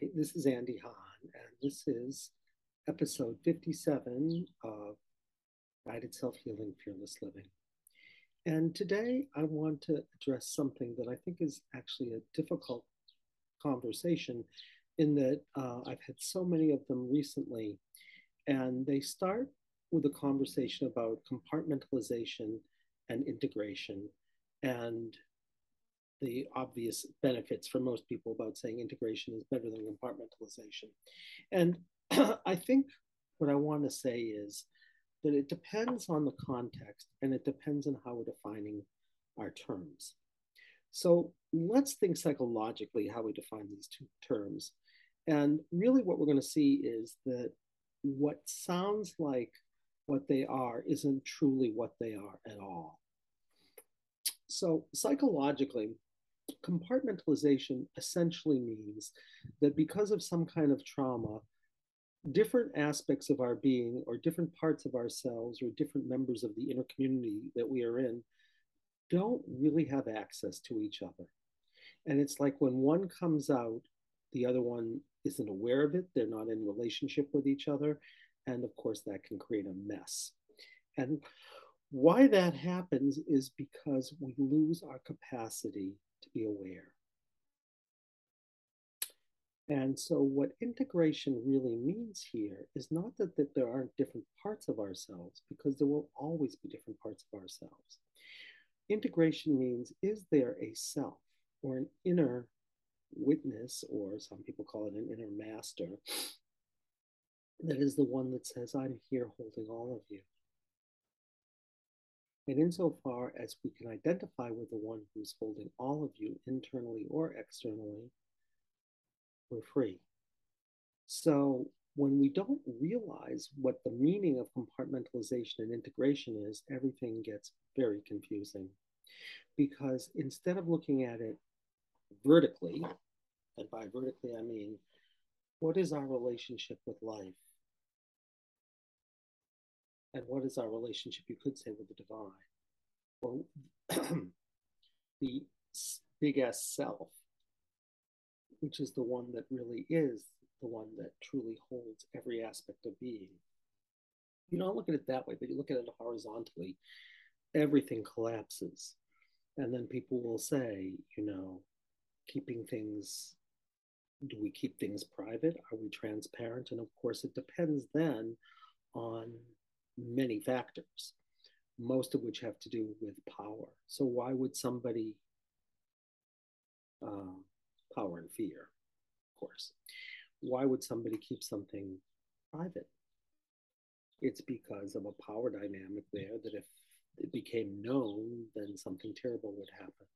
Hi, this is Andy Hahn, and this is episode 57 of Guided Self Healing Fearless Living. And today I want to address something that I think is actually a difficult conversation, in that uh, I've had so many of them recently, and they start with a conversation about compartmentalization and integration. And the obvious benefits for most people about saying integration is better than compartmentalization. And I think what I want to say is that it depends on the context and it depends on how we're defining our terms. So let's think psychologically how we define these two terms. And really, what we're going to see is that what sounds like what they are isn't truly what they are at all. So, psychologically, compartmentalization essentially means that because of some kind of trauma, different aspects of our being or different parts of ourselves or different members of the inner community that we are in don't really have access to each other. And it's like when one comes out, the other one isn't aware of it, they're not in relationship with each other. And of course, that can create a mess. And why that happens is because we lose our capacity to be aware. And so, what integration really means here is not that, that there aren't different parts of ourselves, because there will always be different parts of ourselves. Integration means is there a self or an inner witness, or some people call it an inner master, that is the one that says, I'm here holding all of you. And insofar as we can identify with the one who's holding all of you internally or externally, we're free. So when we don't realize what the meaning of compartmentalization and integration is, everything gets very confusing. Because instead of looking at it vertically, and by vertically I mean, what is our relationship with life? And what is our relationship, you could say, with the divine, or the big S self, which is the one that really is the one that truly holds every aspect of being. You don't look at it that way, but you look at it horizontally, everything collapses. And then people will say, you know, keeping things, do we keep things private? Are we transparent? And of course, it depends then on many factors, most of which have to do with power. So, why would somebody, uh, power and fear, of course, why would somebody keep something private? It's because of a power dynamic there that if it became known, then something terrible would happen.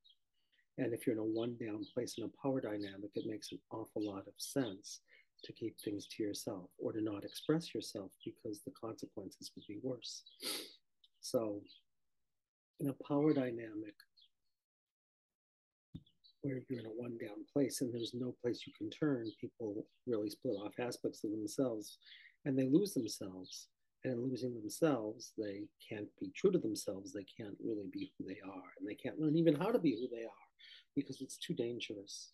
And if you're in a one down place in a power dynamic, it makes an awful lot of sense to keep things to yourself or to not express yourself because the consequences would be worse. So, in a power dynamic where you're in a one down place and there's no place you can turn, people really split off aspects of themselves and they lose themselves. And in losing themselves, they can't be true to themselves. They can't really be who they are. And they can't learn even how to be who they are because it's too dangerous.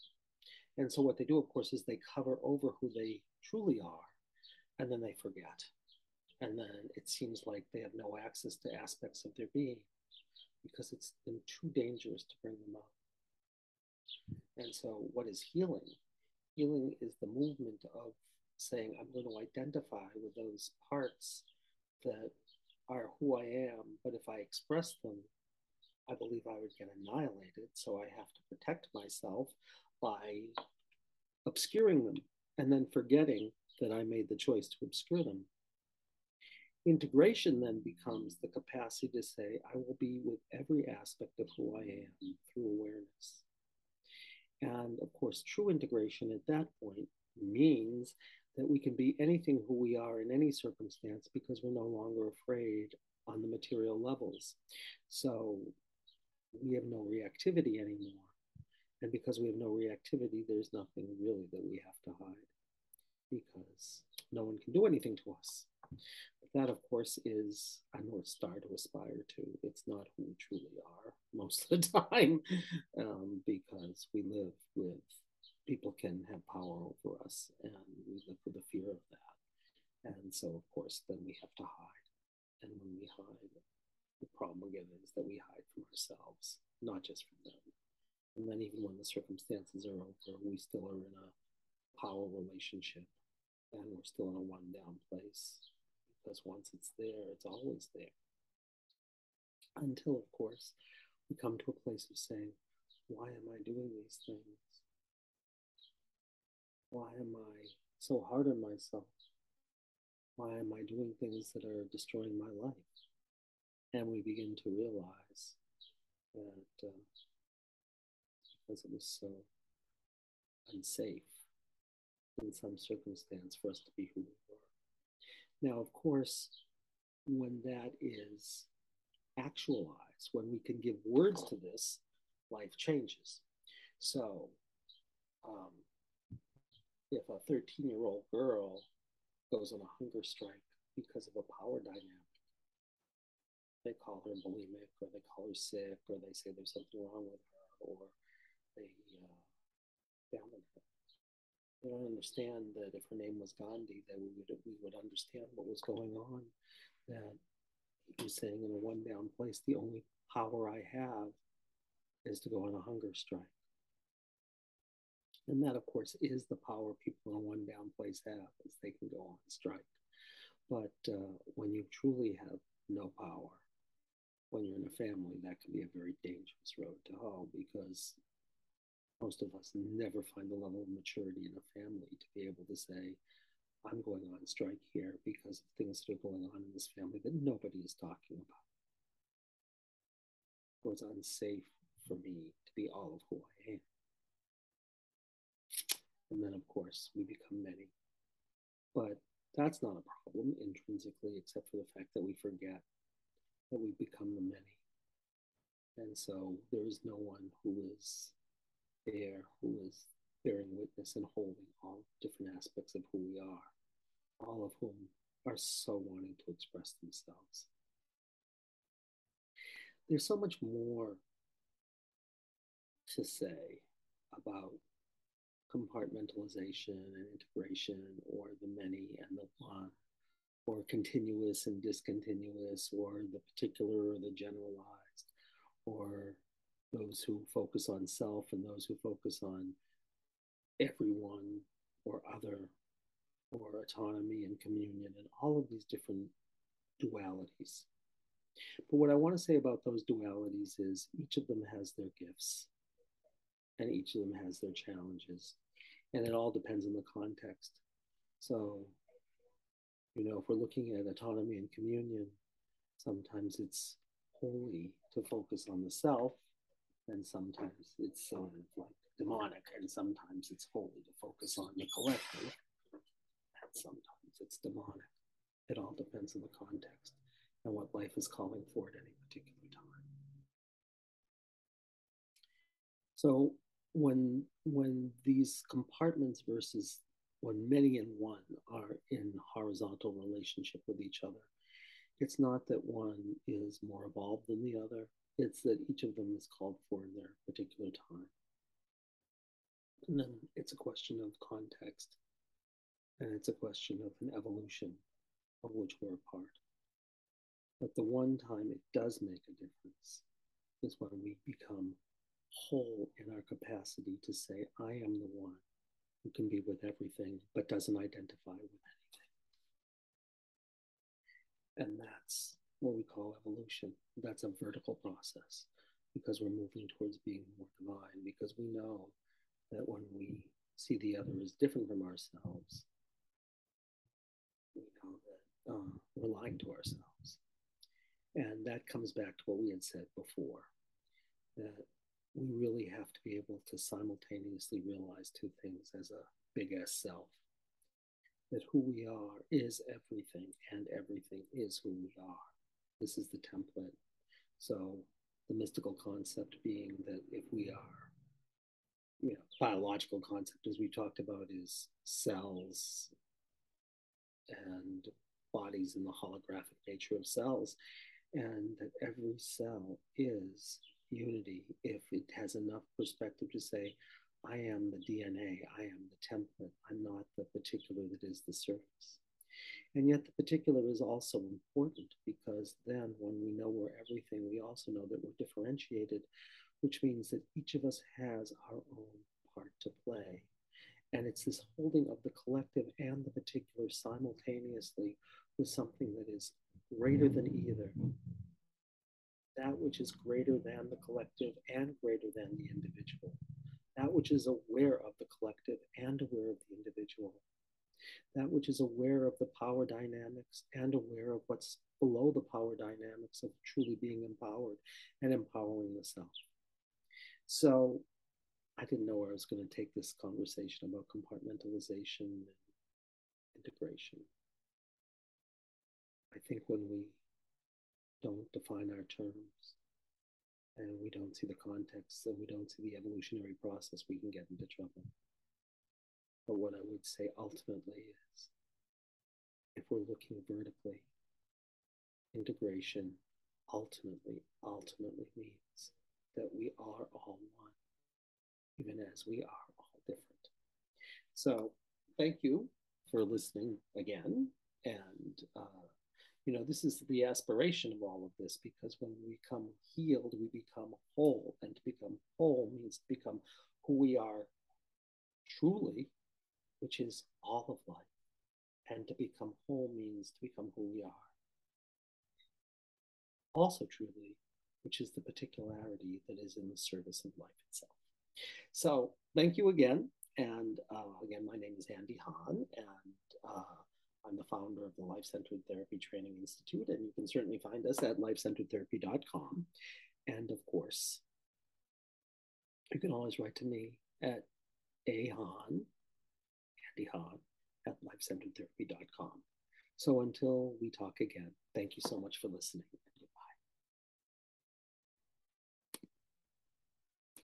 And so what they do, of course, is they cover over who they truly are, and then they forget. And then it seems like they have no access to aspects of their being because it's been too dangerous to bring them up. And so, what is healing? Healing is the movement of saying, I'm going to identify with those parts that are who I am, but if I express them, I believe I would get annihilated. So I have to protect myself by obscuring them and then forgetting that I made the choice to obscure them. Integration then becomes the capacity to say, I will be with every aspect of who I am through awareness. And of course, true integration at that point means that we can be anything who we are in any circumstance because we're no longer afraid on the material levels. So we have no reactivity anymore. And because we have no reactivity, there's nothing really that we have to hide because no one can do anything to us. But that, of course, is a North Star to aspire to. It's not who we truly are most of the time um, because we live with people can have power over us, and we live with the fear of that. And so, of course, then we have to hide. And when we hide, the problem again is that we hide from ourselves, not just from them. And then, even when the circumstances are over, we still are in a power relationship and we're still in a one down place because once it's there, it's always there. Until, of course, we come to a place of saying, Why am I doing these things? Why am I so hard on myself? Why am I doing things that are destroying my life? And we begin to realize that uh, because it was so unsafe in some circumstance for us to be who we were. Now, of course, when that is actualized, when we can give words to this, life changes. So, um, if a 13 year old girl goes on a hunger strike because of a power dynamic, they call her bulimic or they call her sick or they say there's something wrong with her or they uh, down her. They don't understand that if her name was Gandhi, that we would we would understand what was going on. That he was saying in a one down place, the only power I have is to go on a hunger strike. And that, of course, is the power people in a one down place have, is they can go on strike. But uh, when you truly have no power, when you're in a family, that can be a very dangerous road to hoe because most of us never find the level of maturity in a family to be able to say, I'm going on strike here because of things that are going on in this family that nobody is talking about. It was unsafe for me to be all of who I am. And then, of course, we become many. But that's not a problem intrinsically, except for the fact that we forget that we become the many. And so there is no one who is there who is bearing witness and holding all different aspects of who we are, all of whom are so wanting to express themselves. There's so much more to say about compartmentalization and integration, or the many and the one, or continuous and discontinuous, or the particular or the generalized, or those who focus on self and those who focus on everyone or other or autonomy and communion and all of these different dualities. But what I want to say about those dualities is each of them has their gifts and each of them has their challenges. And it all depends on the context. So, you know, if we're looking at autonomy and communion, sometimes it's holy to focus on the self and sometimes it's sort of like demonic, and sometimes it's holy to focus on the collective, and sometimes it's demonic. It all depends on the context and what life is calling for at any particular time. So when when these compartments versus when many and one are in horizontal relationship with each other, it's not that one is more evolved than the other. It's that each of them is called for in their particular time. And then it's a question of context, and it's a question of an evolution of which we're a part. But the one time it does make a difference is when we become whole in our capacity to say, I am the one who can be with everything but doesn't identify with anything. And that's what we call evolution. That's a vertical process because we're moving towards being more divine, because we know that when we see the other as different from ourselves, we know that uh, we're lying to ourselves. And that comes back to what we had said before that we really have to be able to simultaneously realize two things as a big S self that who we are is everything, and everything is who we are. This is the template. So the mystical concept being that if we are, you know, biological concept as we talked about is cells and bodies in the holographic nature of cells, and that every cell is unity if it has enough perspective to say, I am the DNA, I am the template, I'm not the particular that is the surface. And yet, the particular is also important because then, when we know we're everything, we also know that we're differentiated, which means that each of us has our own part to play. And it's this holding of the collective and the particular simultaneously with something that is greater than either. That which is greater than the collective and greater than the individual. That which is aware of the collective and aware of the individual that which is aware of the power dynamics and aware of what's below the power dynamics of truly being empowered and empowering the self. So I didn't know where I was going to take this conversation about compartmentalization and integration. I think when we don't define our terms and we don't see the context and we don't see the evolutionary process, we can get into trouble. But what I would say ultimately is if we're looking vertically, integration ultimately, ultimately means that we are all one, even as we are all different. So, thank you for listening again. And, uh, you know, this is the aspiration of all of this because when we become healed, we become whole. And to become whole means to become who we are truly which is all of life. And to become whole means to become who we are. Also, truly, which is the particularity that is in the service of life itself. So, thank you again. And uh, again, my name is Andy Hahn, and uh, I'm the founder of the Life Centered Therapy Training Institute. And you can certainly find us at lifecenteredtherapy.com. And of course, you can always write to me at ahan Andy Hahn at lifecenteredtherapy.com. So until we talk again, thank you so much for listening.